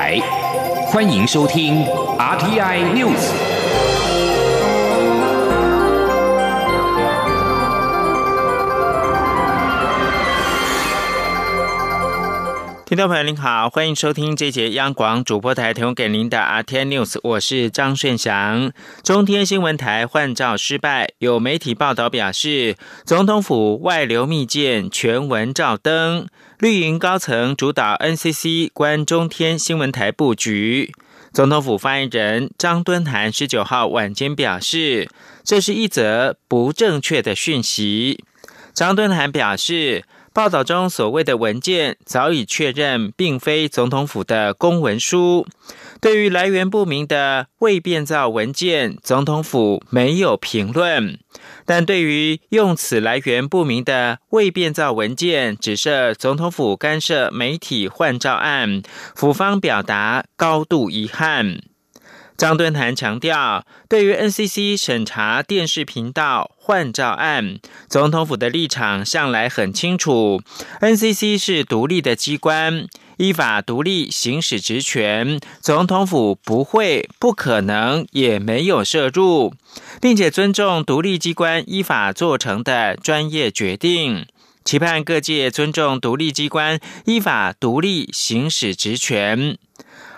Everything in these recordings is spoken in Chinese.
台，欢迎收听 RTI News。听众朋友您好，欢迎收听这节央广主播台提供给您的 R T I News，我是张顺祥。中天新闻台换照失败，有媒体报道表示，总统府外流密件全文照登，绿营高层主导 NCC 关中天新闻台布局。总统府发言人张敦涵十九号晚间表示，这是一则不正确的讯息。张敦涵表示。报道中所谓的文件早已确认，并非总统府的公文书。对于来源不明的未变造文件，总统府没有评论。但对于用此来源不明的未变造文件指涉总统府干涉媒体换照案，府方表达高度遗憾。张敦涵强调，对于 NCC 审查电视频道换照案，总统府的立场向来很清楚。NCC 是独立的机关，依法独立行使职权，总统府不会、不可能、也没有涉入，并且尊重独立机关依法做成的专业决定，期盼各界尊重独立机关依法独立行使职权。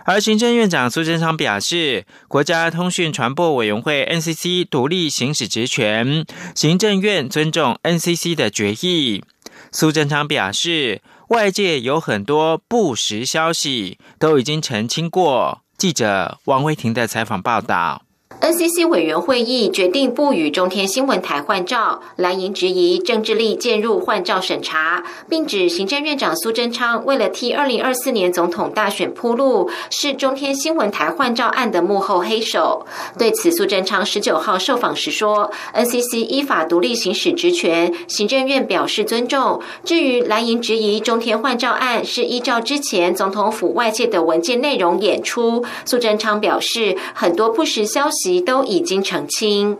而行政院长苏贞昌表示，国家通讯传播委员会 NCC 独立行使职权，行政院尊重 NCC 的决议。苏贞昌表示，外界有很多不实消息，都已经澄清过。记者王维婷的采访报道。NCC 委员会议决定不与中天新闻台换照，蓝营质疑政治力介入换照审查，并指行政院长苏贞昌为了替二零二四年总统大选铺路，是中天新闻台换照案的幕后黑手。对此，苏贞昌十九号受访时说：“NCC 依法独立行使职权，行政院表示尊重。至于蓝营质疑中天换照案是依照之前总统府外界的文件内容演出，苏贞昌表示很多不实消息。”都已经澄清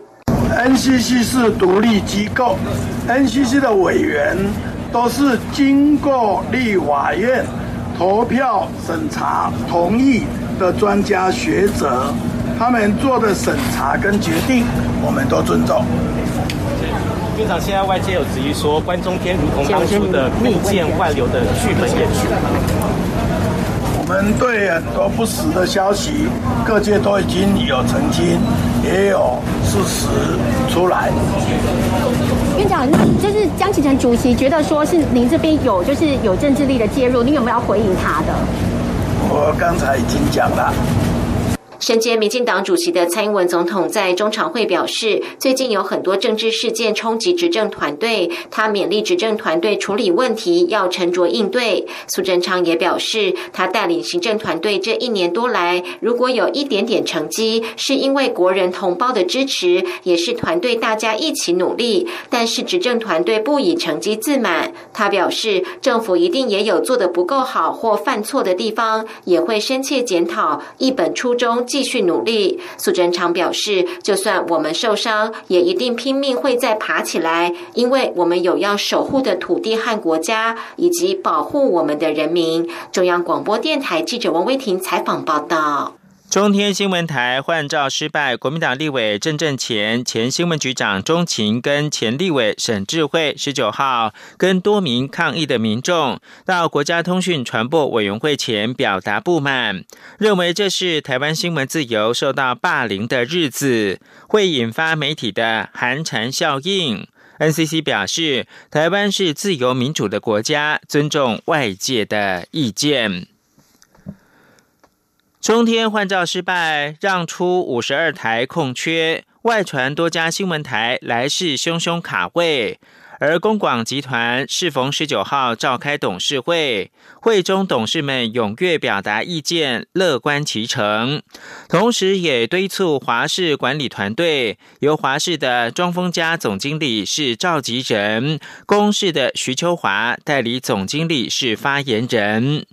，NCC 是独立机构，NCC 的委员都是经过立法院投票审查同意的专家学者，他们做的审查跟决定，我们都尊重。院长，现在外界有质疑说，关中天如同当初的密件外流的剧本演出。我们对很多不实的消息，各界都已经有澄清，也有事实出来。院长，那就是江启臣主席觉得说是您这边有就是有政治力的介入，你有没有要回应他的？我刚才已经讲了。身兼民进党主席的蔡英文总统在中常会表示，最近有很多政治事件冲击执政团队，他勉励执政团队处理问题要沉着应对。苏贞昌也表示，他带领行政团队这一年多来，如果有一点点成绩，是因为国人同胞的支持，也是团队大家一起努力。但是执政团队不以成绩自满，他表示，政府一定也有做得不够好或犯错的地方，也会深切检讨，一本初衷。继续努力，苏贞昌表示，就算我们受伤，也一定拼命会再爬起来，因为我们有要守护的土地和国家，以及保护我们的人民。中央广播电台记者王威婷采访报道。中天新闻台换照失败，国民党立委郑正前、前新闻局长钟情跟前立委沈智慧十九号跟多名抗议的民众到国家通讯传播委员会前表达不满，认为这是台湾新闻自由受到霸凌的日子，会引发媒体的寒蝉效应。NCC 表示，台湾是自由民主的国家，尊重外界的意见。中天换照失败，让出五十二台空缺，外传多家新闻台来势汹汹卡位。而公广集团适逢十九号召开董事会，会中董事们踊跃表达意见，乐观其成，同时也敦促华视管理团队，由华视的庄丰家总经理是召集人，公视的徐秋华代理总经理是发言人。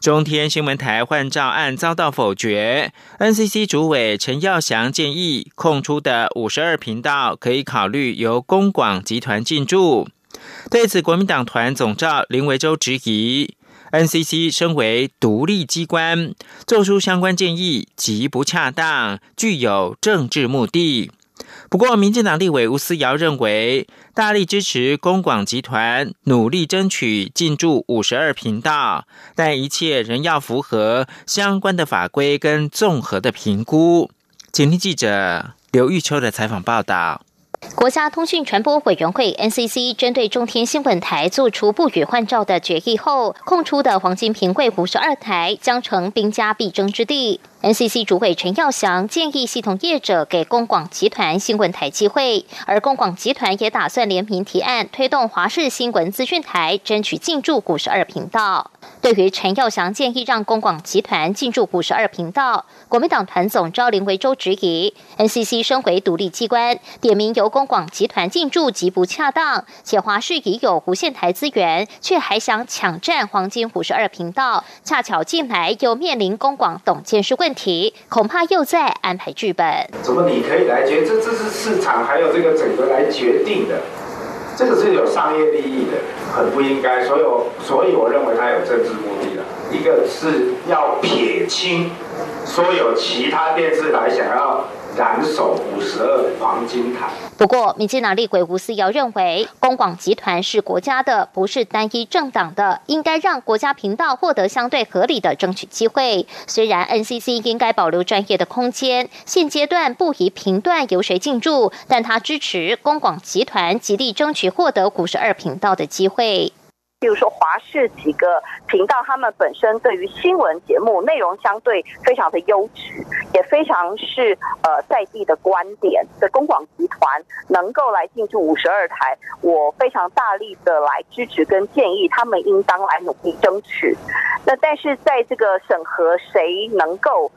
中天新闻台换照案遭到否决，NCC 主委陈耀祥建议空出的五十二频道可以考虑由公广集团进驻。对此，国民党团总召林维洲质疑 NCC 身为独立机关，做出相关建议极不恰当，具有政治目的。不过，民进党立委吴思瑶认为，大力支持公广集团努力争取进驻五十二频道，但一切仍要符合相关的法规跟综合的评估。请听记者刘玉秋的采访报道。国家通讯传播委员会 NCC 针对中天新闻台做出不予换照的决议后，空出的黄金平贵五十二台将成兵家必争之地。NCC 主委陈耀祥建议系统业者给公广集团新闻台机会，而公广集团也打算联名提案推动华视新闻资讯台争取进驻五十二频道。对于陈耀祥建议让公广集团进驻五十二频道，国民党团总召林维洲质疑 NCC 身为独立机关，点名由公广集团进驻极不恰当，且华视已有无线台资源，却还想抢占黄金五十二频道，恰巧进来又面临公广董监事会问。题恐怕又在安排剧本。怎么你可以来决？这这是市场还有这个整个来决定的，这个是有商业利益的，很不应该。所有所以我认为他有政治目的的。一个是要撇清所有其他电视台想要。斩首五十二黄金塔。不过，民进党立委吴思瑶认为，公广集团是国家的，不是单一政党的，应该让国家频道获得相对合理的争取机会。虽然 NCC 应该保留专业的空间，现阶段不宜评断由谁进驻，但他支持公广集团极力争取获得五十二频道的机会。比如说华视几个频道，他们本身对于新闻节目内容相对非常的优质，也非常是呃在地的观点的公广集团能够来进驻五十二台，我非常大力的来支持跟建议，他们应当来努力争取。那但是在这个审核谁能够。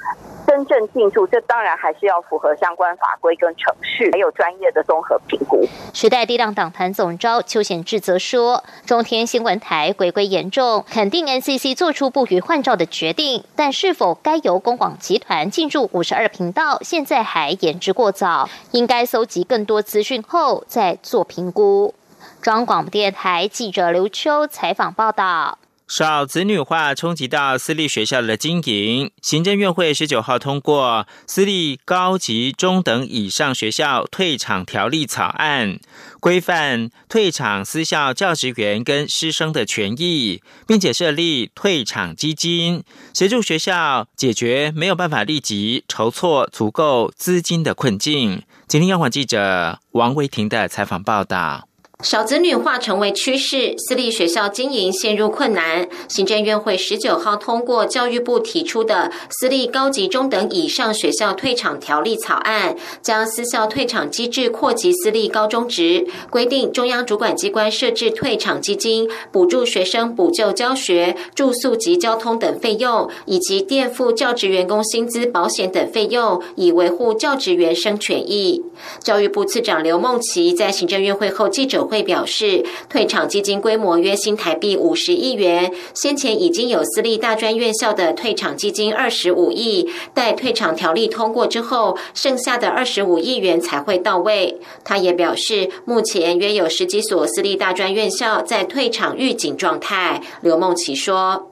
真正进驻，这当然还是要符合相关法规跟程序，还有专业的综合评估。时代力量党团总召邱显志则说，中天新闻台违规严重，肯定 NCC 做出不予换照的决定，但是否该由公广集团进驻五十二频道，现在还言之过早，应该搜集更多资讯后再做评估。中央广播电台记者刘秋采访报道。少子女化冲击到私立学校的经营，行政院会十九号通过私立高级中等以上学校退场条例草案，规范退场私校教职员跟师生的权益，并且设立退场基金，协助学校解决没有办法立即筹措足够资金的困境。今天央广记者王维婷的采访报道。少子女化成为趋势，私立学校经营陷入困难。行政院会十九号通过教育部提出的私立高级中等以上学校退场条例草案，将私校退场机制扩及私立高中职，规定中央主管机关设置退场基金，补助学生补救教学、住宿及交通等费用，以及垫付教职员工薪资、保险等费用，以维护教职员生权益。教育部次长刘梦琪在行政院会后记者。会表示，退场基金规模约新台币五十亿元，先前已经有私立大专院校的退场基金二十五亿，待退场条例通过之后，剩下的二十五亿元才会到位。他也表示，目前约有十几所私立大专院校在退场预警状态。刘梦琪说：“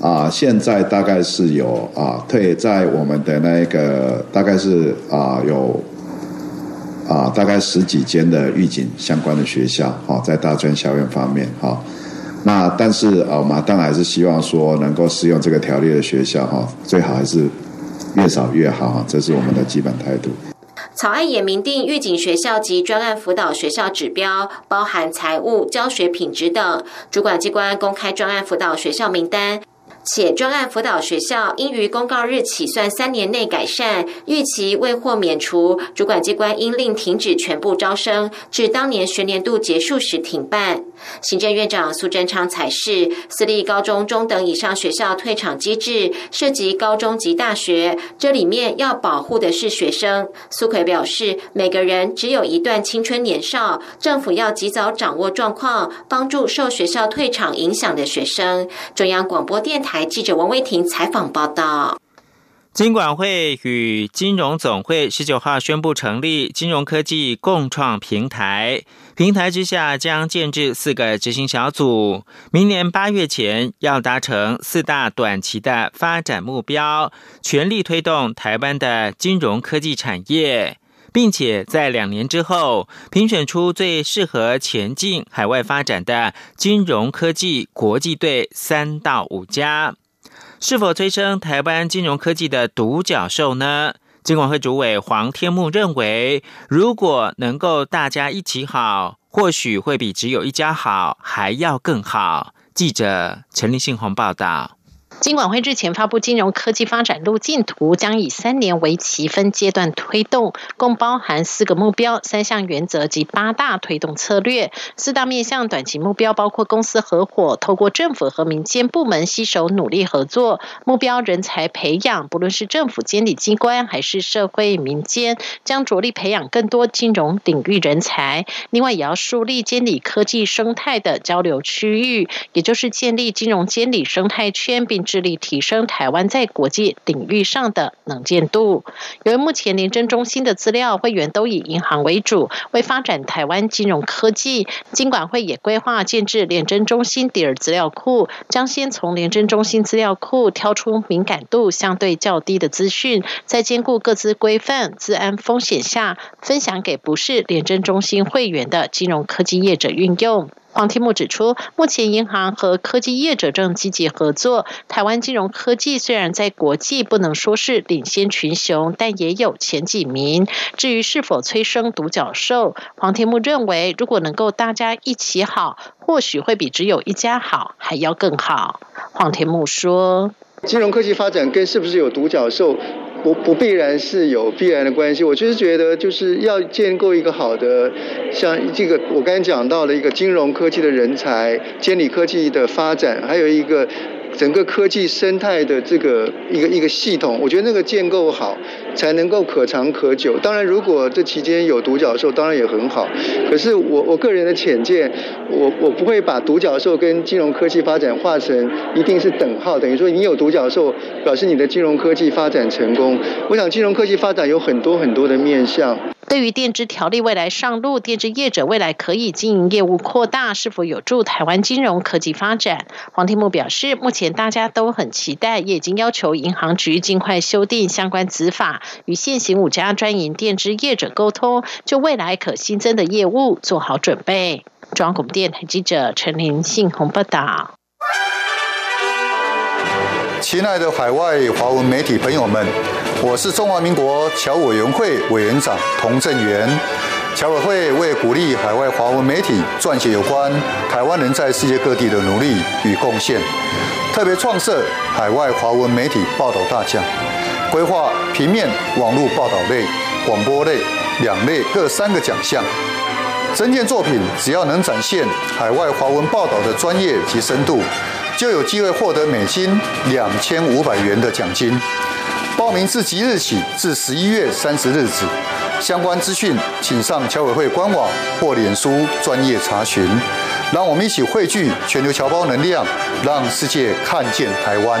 啊，现在大概是有啊退在我们的那个，大概是啊有。”啊，大概十几间的预警相关的学校，哈，在大专校院方面，哈，那但是啊，我们当然还是希望说，能够适用这个条例的学校，哈，最好还是越少越好，哈，这是我们的基本态度。草案也明定预警学校及专案辅导学校指标，包含财务、教学品质等，主管机关公开专案辅导学校名单。且专案辅导学校应于公告日起算三年内改善，逾期未获免除，主管机关应令停止全部招生，至当年学年度结束时停办。行政院长苏贞昌采示，私立高中中等以上学校退场机制涉及高中及大学，这里面要保护的是学生。苏奎表示，每个人只有一段青春年少，政府要及早掌握状况，帮助受学校退场影响的学生。中央广播电台。台记者王威婷采访报道：金管会与金融总会十九号宣布成立金融科技共创平台，平台之下将建制四个执行小组，明年八月前要达成四大短期的发展目标，全力推动台湾的金融科技产业。并且在两年之后评选出最适合前进海外发展的金融科技国际队三到五家，是否催生台湾金融科技的独角兽呢？金管会主委黄天木认为，如果能够大家一起好，或许会比只有一家好还要更好。记者陈立信宏报道。金管会日前发布金融科技发展路径图，将以三年为期分阶段推动，共包含四个目标、三项原则及八大推动策略。四大面向短期目标包括公司合伙，透过政府和民间部门携手努力合作；目标人才培养，不论是政府监理机关还是社会民间，将着力培养更多金融领域人才。另外，也要树立监理科技生态的交流区域，也就是建立金融监理生态圈，并。致力提升台湾在国际领域上的能见度。由于目前廉政中心的资料会员都以银行为主，为发展台湾金融科技，金管会也规划建制廉政中心第二资料库，将先从廉政中心资料库挑出敏感度相对较低的资讯，在兼顾各自规范、治安风险下，分享给不是廉政中心会员的金融科技业者运用。黄天木指出，目前银行和科技业者正积极合作。台湾金融科技虽然在国际不能说是领先群雄，但也有前几名。至于是否催生独角兽，黄天木认为，如果能够大家一起好，或许会比只有一家好还要更好。黄天木说：“金融科技发展跟是不是有独角兽？”不不必然是有必然的关系，我就是觉得就是要建构一个好的，像这个我刚才讲到了一个金融科技的人才，监理科技的发展，还有一个。整个科技生态的这个一个一个系统，我觉得那个建构好，才能够可长可久。当然，如果这期间有独角兽，当然也很好。可是我我个人的浅见，我我不会把独角兽跟金融科技发展画成一定是等号，等于说你有独角兽，表示你的金融科技发展成功。我想金融科技发展有很多很多的面向。对于电支条例未来上路，电支业者未来可以经营业务扩大，是否有助台湾金融科技发展？黄天木表示，目前大家都很期待，也已经要求银行局尽快修订相关执法，与现行五家专营电支业者沟通，就未来可新增的业务做好准备。中广电台记者陈林信宏报道。亲爱的海外华文媒体朋友们。我是中华民国侨委员会委员长童振源。侨委会为鼓励海外华文媒体撰写有关台湾人在世界各地的努力与贡献，特别创设海外华文媒体报道大奖，规划平面、网络报道类、广播类两类各三个奖项。整件作品只要能展现海外华文报道的专业及深度，就有机会获得美金两千五百元的奖金。报名自即日起至十一月三十日止，相关资讯请上侨委会官网或脸书专业查询。让我们一起汇聚全球侨胞能量，让世界看见台湾。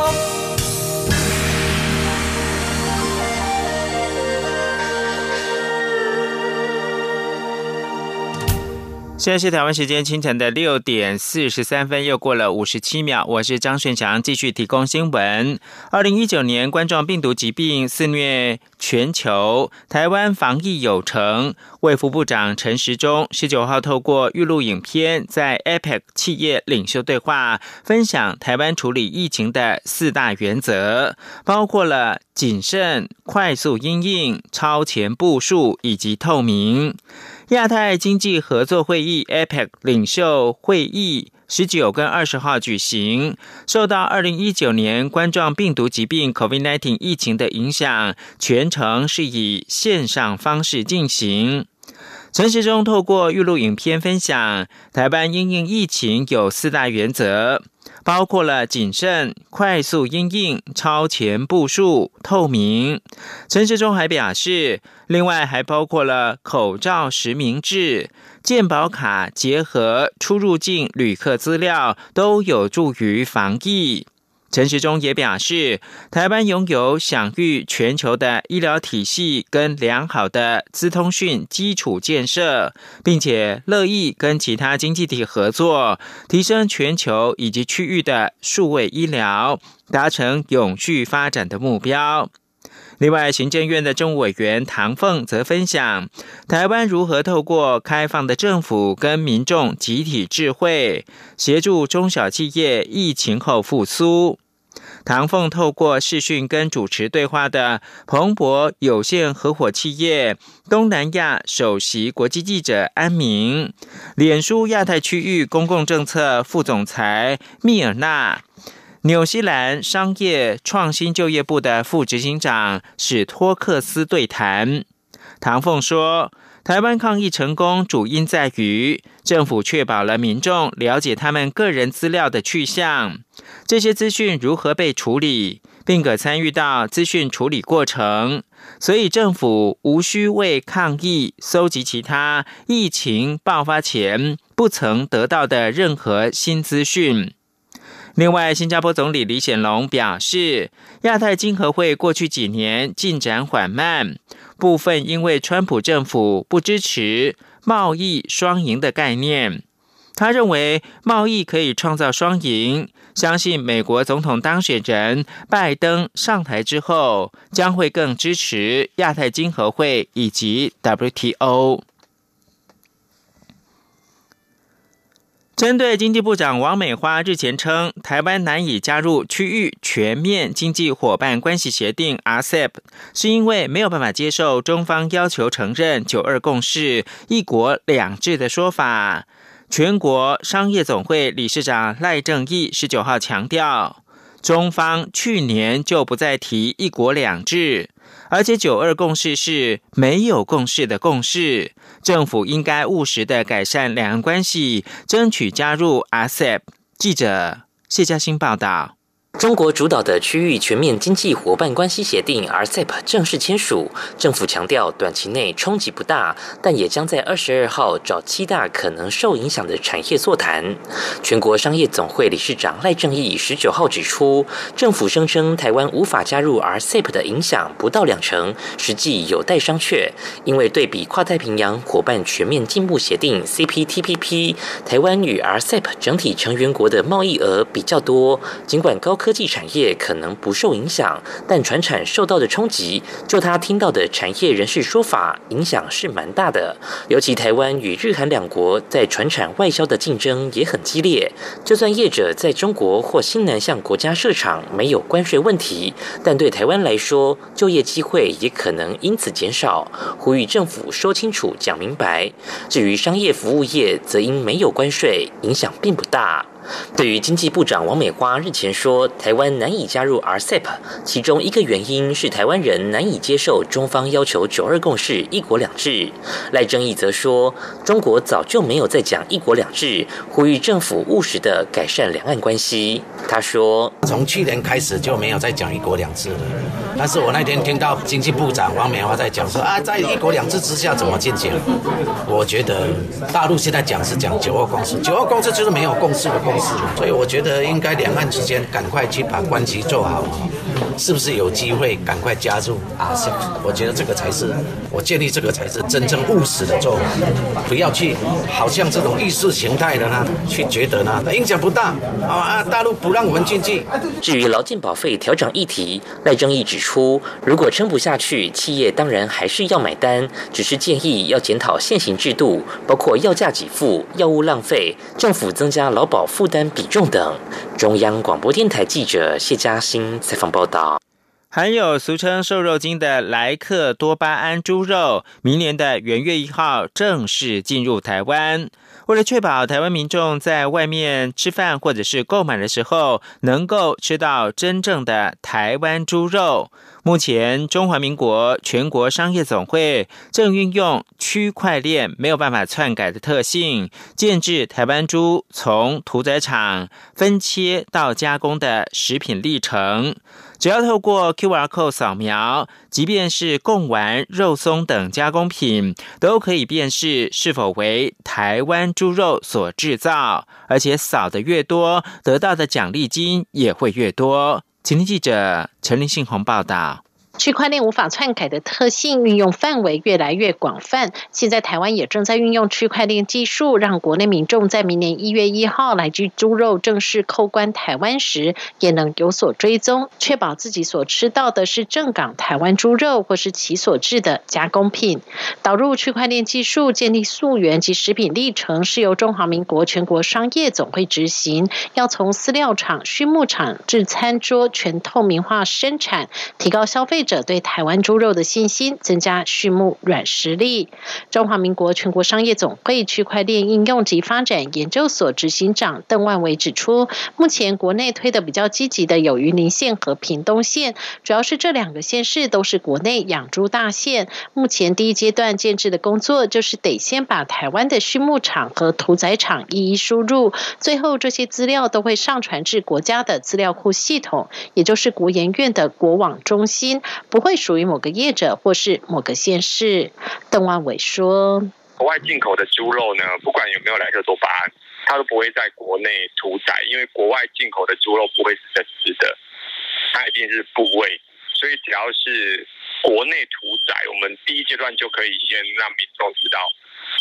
现在是台湾时间清晨的六点四十三分，又过了五十七秒。我是张顺祥，继续提供新闻。二零一九年冠状病毒疾病肆虐全球，台湾防疫有成。卫福部长陈时中十九号透过预录影片，在 APEC 企业领袖对话，分享台湾处理疫情的四大原则，包括了谨慎、快速应应、超前部署以及透明。亚太经济合作会议 （APEC） 领袖会议十九跟二十号举行，受到二零一九年冠状病毒疾病 （COVID-19） 疫情的影响，全程是以线上方式进行。陈时中透过预录影片分享，台湾因应疫情有四大原则，包括了谨慎、快速应应、超前部署、透明。陈世忠还表示，另外还包括了口罩实名制、健保卡结合出入境旅客资料，都有助于防疫。陈时中也表示，台湾拥有享誉全球的医疗体系跟良好的资通讯基础建设，并且乐意跟其他经济体合作，提升全球以及区域的数位医疗，达成永续发展的目标。另外，行政院的政务委员唐凤则分享，台湾如何透过开放的政府跟民众集体智慧，协助中小企业疫情后复苏。唐凤透过视讯跟主持对话的彭博有限合伙企业东南亚首席国际记者安明，脸书亚太区域公共政策副总裁密尔纳。纽西兰商业创新就业部的副执行长史托克斯对谈，唐凤说：“台湾抗疫成功主因在于政府确保了民众了解他们个人资料的去向，这些资讯如何被处理，并可参与到资讯处理过程，所以政府无需为抗疫搜集其他疫情爆发前不曾得到的任何新资讯。”另外，新加坡总理李显龙表示，亚太经合会过去几年进展缓慢，部分因为川普政府不支持贸易双赢的概念。他认为贸易可以创造双赢，相信美国总统当选人拜登上台之后，将会更支持亚太经合会以及 WTO。针对经济部长王美花日前称，台湾难以加入区域全面经济伙伴关系协定 （RCEP），是因为没有办法接受中方要求承认“九二共识”“一国两制”的说法。全国商业总会理事长赖正义十九号强调，中方去年就不再提“一国两制”。而且九二共识是没有共识的共识，政府应该务实的改善两岸关系，争取加入 RCEP。记者谢嘉欣报道。中国主导的区域全面经济伙伴关系协定 （RCEP） 正式签署，政府强调短期内冲击不大，但也将在二十二号找七大可能受影响的产业座谈。全国商业总会理事长赖正义十九号指出，政府声称台湾无法加入 RCEP 的影响不到两成，实际有待商榷。因为对比跨太平洋伙伴全面进步协定 （CPTPP），台湾与 RCEP 整体成员国的贸易额比较多，尽管高。科技产业可能不受影响，但船产受到的冲击，就他听到的产业人士说法，影响是蛮大的。尤其台湾与日韩两国在船产外销的竞争也很激烈，就算业者在中国或新南向国家设厂没有关税问题，但对台湾来说，就业机会也可能因此减少。呼吁政府说清楚、讲明白。至于商业服务业，则因没有关税，影响并不大。对于经济部长王美花日前说台湾难以加入 RCEP，其中一个原因是台湾人难以接受中方要求“九二共识”“一国两制”。赖正义则说，中国早就没有在讲“一国两制”，呼吁政府务实的改善两岸关系。他说，从去年开始就没有再讲“一国两制”了，但是我那天听到经济部长王美花在讲说啊，在“一国两制”之下怎么进行？我觉得大陆现在讲是讲“九二共识”，“九二共识”就是没有共识的共。所以我觉得应该两岸之间赶快去把关系做好，是不是有机会赶快加入啊？是，我觉得这个才是我建立这个才是真正务实的做法，不要去好像这种意识形态的呢，去觉得呢影响不大啊啊。大陆不让我们进去。至于劳健保费调整议题，赖正义指出，如果撑不下去，企业当然还是要买单，只是建议要检讨现行制度，包括药价给付、药物浪费，政府增加劳保负担比重等。中央广播电台记者谢嘉欣采访报道。含有俗称瘦肉精的莱克多巴胺猪肉，明年的元月一号正式进入台湾。为了确保台湾民众在外面吃饭或者是购买的时候，能够吃到真正的台湾猪肉，目前，中华民国全国商业总会正运用区块链没有办法篡改的特性，建制台湾猪从屠宰场分切到加工的食品历程。只要透过 QR code 扫描，即便是贡丸、肉松等加工品，都可以辨识是否为台湾猪肉所制造。而且扫的越多，得到的奖励金也会越多。请听记者陈林信宏报道。区块链无法篡改的特性运用范围越来越广泛，现在台湾也正在运用区块链技术，让国内民众在明年一月一号来居猪肉正式扣关台湾时，也能有所追踪，确保自己所吃到的是正港台湾猪肉或是其所制的加工品。导入区块链技术，建立溯源及食品历程，是由中华民国全国商业总会执行，要从饲料厂、畜牧场至餐桌全透明化生产，提高消费者。对台湾猪肉的信心，增加畜牧软实力。中华民国全国商业总会区块链应用及发展研究所执行长邓万伟指出，目前国内推的比较积极的有云林县和屏东县，主要是这两个县市都是国内养猪大县。目前第一阶段建制的工作，就是得先把台湾的畜牧场和屠宰场一一输入，最后这些资料都会上传至国家的资料库系统，也就是国研院的国网中心。不会属于某个业者或是某个县市。邓万伟说：“国外进口的猪肉呢，不管有没有莱克多巴胺，它都不会在国内屠宰，因为国外进口的猪肉不会是整只的，它一定是部位。所以只要是国内屠宰，我们第一阶段就可以先让民众知道。”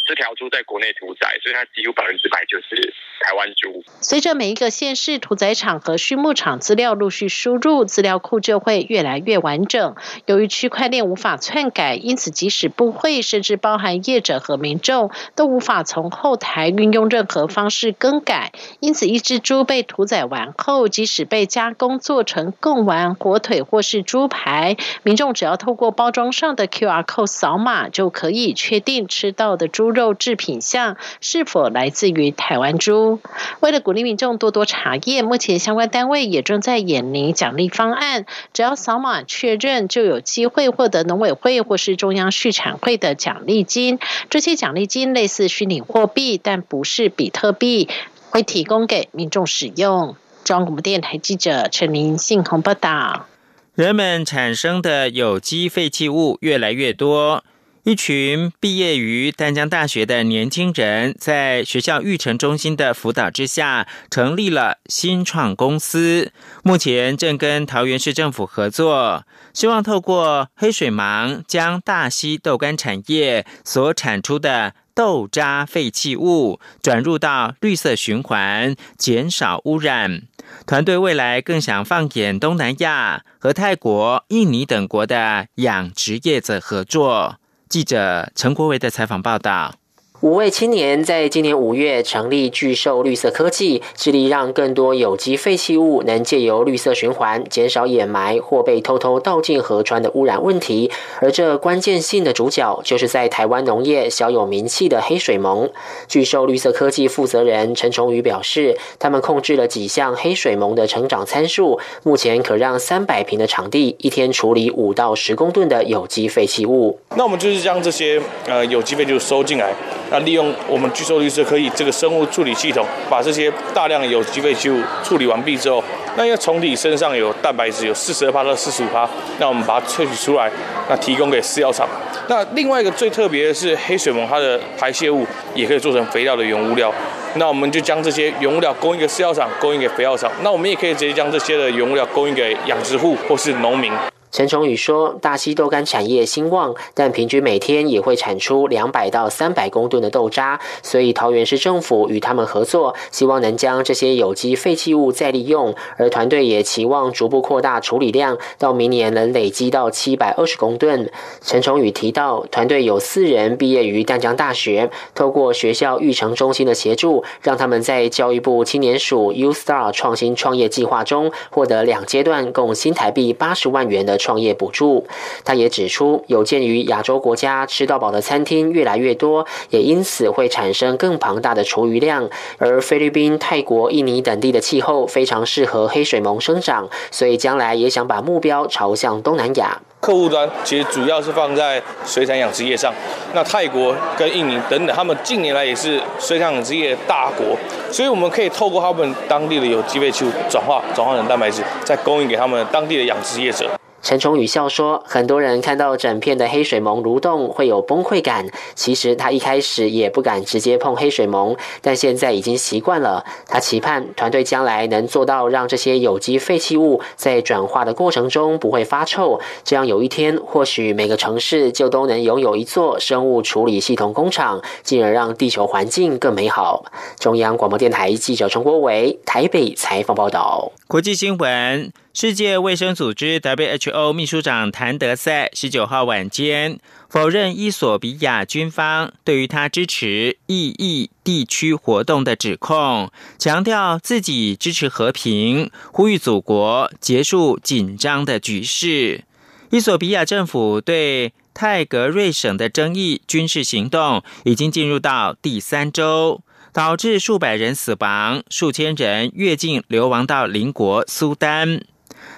这条猪在国内屠宰，所以它几乎百分之百就是台湾猪。随着每一个县市屠宰场和畜牧场资料陆续输入，资料库就会越来越完整。由于区块链无法篡改，因此即使不会，甚至包含业者和民众，都无法从后台运用任何方式更改。因此，一只猪被屠宰完后，即使被加工做成贡丸、火腿或是猪排，民众只要透过包装上的 QR code 扫码，就可以确定吃到的猪。肉制品项是否来自于台湾猪？为了鼓励民众多多查验，目前相关单位也正在研拟奖励方案。只要扫码确认，就有机会获得农委会或是中央畜产会的奖励金。这些奖励金类似虚拟货币，但不是比特币，会提供给民众使用。中央广电台记者陈林信报道。人们产生的有机废弃物越来越多。一群毕业于淡江大学的年轻人，在学校育成中心的辅导之下，成立了新创公司。目前正跟桃园市政府合作，希望透过黑水芒，将大溪豆干产业所产出的豆渣废弃物转入到绿色循环，减少污染。团队未来更想放眼东南亚和泰国、印尼等国的养殖业者合作。记者陈国维的采访报道。五位青年在今年五月成立巨兽绿色科技，致力让更多有机废弃物能借由绿色循环，减少掩埋或被偷偷倒进河川的污染问题。而这关键性的主角，就是在台湾农业小有名气的黑水虻。巨兽绿色科技负责人陈崇宇表示，他们控制了几项黑水虻的成长参数，目前可让三百平的场地一天处理五到十公吨的有机废弃物。那我们就是将这些呃有机废弃物收进来。那利用我们巨兽律师可以这个生物处理系统，把这些大量有机废弃物处理完毕之后，那因为虫体身上有蛋白质，有四十二趴到四十五帕，那我们把它萃取出来，那提供给饲料厂。那另外一个最特别的是黑水虻，它的排泄物也可以做成肥料的原物料。那我们就将这些原物料供应给饲料厂，供应给肥料厂。那我们也可以直接将这些的原物料供应给养殖户或是农民。陈崇宇说：“大溪豆干产业兴旺，但平均每天也会产出两百到三百公吨的豆渣，所以桃园市政府与他们合作，希望能将这些有机废弃物再利用。而团队也期望逐步扩大处理量，到明年能累积到七百二十公吨。”陈崇宇提到，团队有四人毕业于淡江大学，透过学校育成中心的协助，让他们在教育部青年署 U Star 创新创业计划中获得两阶段共新台币八十万元的。创业补助。他也指出，有鉴于亚洲国家吃到饱的餐厅越来越多，也因此会产生更庞大的厨余量，而菲律宾、泰国、印尼等地的气候非常适合黑水虻生长，所以将来也想把目标朝向东南亚。客户端其实主要是放在水产养殖业上，那泰国跟印尼等等，他们近年来也是水产养殖业大国，所以我们可以透过他们当地的有机废弃物转化，转化成蛋白质，再供应给他们当地的养殖业者。陈崇宇笑说：“很多人看到整片的黑水虻蠕动会有崩溃感。其实他一开始也不敢直接碰黑水虻，但现在已经习惯了。他期盼团队将来能做到让这些有机废弃物在转化的过程中不会发臭。这样有一天，或许每个城市就都能拥有一座生物处理系统工厂，进而让地球环境更美好。”中央广播电台记者陈国伟台北采访报道。国际新闻。世界卫生组织 （WHO） 秘书长谭德赛十九号晚间否认伊索比亚军方对于他支持异议地区活动的指控，强调自己支持和平，呼吁祖国结束紧张的局势。伊索比亚政府对泰格瑞省的争议军事行动已经进入到第三周。导致数百人死亡，数千人越境流亡到邻国苏丹。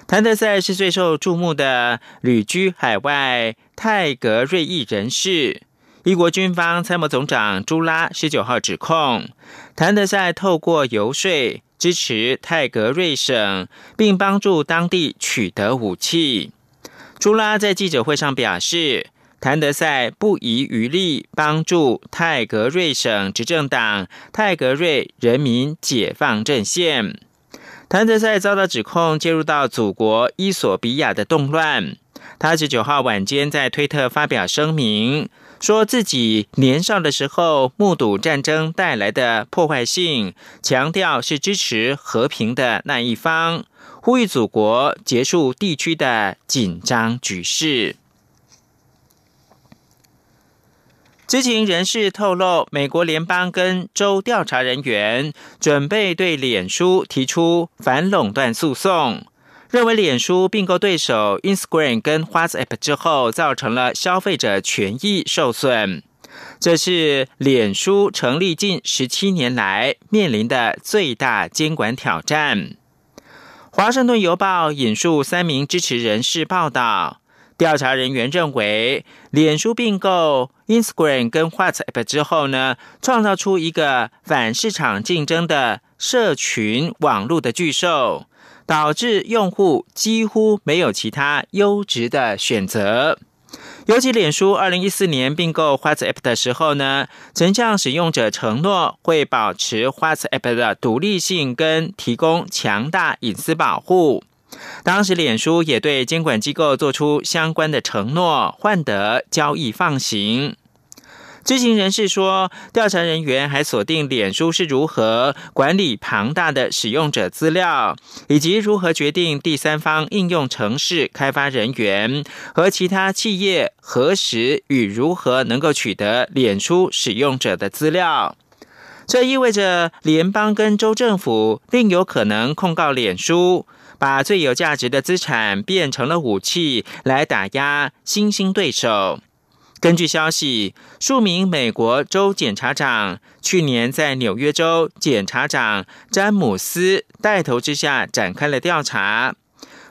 谭德赛是最受注目的旅居海外泰格瑞裔人士。一国军方参谋总长朱拉十九号指控，谭德赛透过游说支持泰格瑞省，并帮助当地取得武器。朱拉在记者会上表示，谭德赛不遗余力帮助泰格瑞省执政党泰格瑞人民解放阵线。谭德赛遭到指控介入到祖国伊索比亚的动乱。他十九号晚间在推特发表声明，说自己年少的时候目睹战争带来的破坏性，强调是支持和平的那一方，呼吁祖国结束地区的紧张局势。知情人士透露，美国联邦跟州调查人员准备对脸书提出反垄断诉讼，认为脸书并购对手 Instagram 跟 WhatsApp 之后，造成了消费者权益受损。这是脸书成立近十七年来面临的最大监管挑战。华盛顿邮报引述三名支持人士报道。调查人员认为，脸书并购 Instagram 跟 WhatsApp 之后呢，创造出一个反市场竞争的社群网络的巨兽，导致用户几乎没有其他优质的选择。尤其脸书二零一四年并购 WhatsApp 的时候呢，曾向使用者承诺会保持 WhatsApp 的独立性跟提供强大隐私保护。当时，脸书也对监管机构做出相关的承诺，换得交易放行。知情人士说，调查人员还锁定脸书是如何管理庞大的使用者资料，以及如何决定第三方应用程式开发人员和其他企业何时与如何能够取得脸书使用者的资料。这意味着联邦跟州政府另有可能控告脸书。把最有价值的资产变成了武器，来打压新兴对手。根据消息，数名美国州检察长去年在纽约州检察长詹姆斯带头之下展开了调查，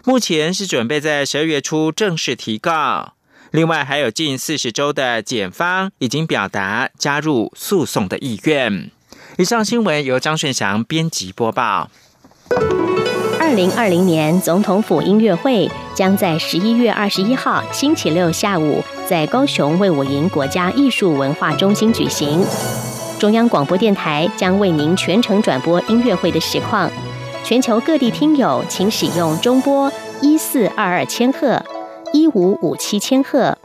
目前是准备在十二月初正式提告。另外，还有近四十州的检方已经表达加入诉讼的意愿。以上新闻由张顺祥编辑播报。二零二零年总统府音乐会将在十一月二十一号星期六下午在高雄卫武营国家艺术文化中心举行。中央广播电台将为您全程转播音乐会的实况。全球各地听友请使用中波一四二二千赫、一五五七千赫、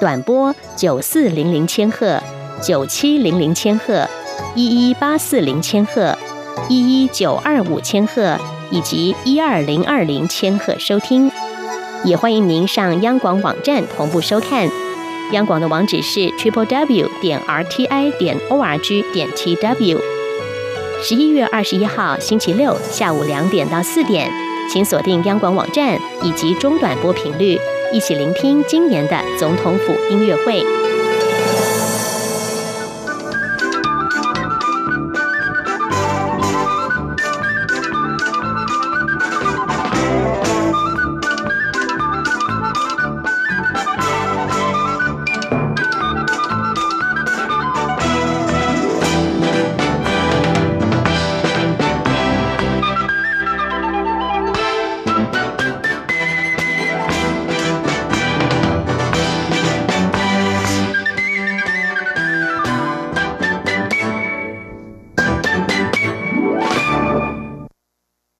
短波九四零零千赫、九七零零千赫、一一八四零千赫、一一九二五千赫。以及一二零二零千赫收听，也欢迎您上央广网站同步收看。央广的网址是 triple w 点 r t i 点 o r g 点 t w。十一月二十一号星期六下午两点到四点，请锁定央广网站以及中短波频率，一起聆听今年的总统府音乐会。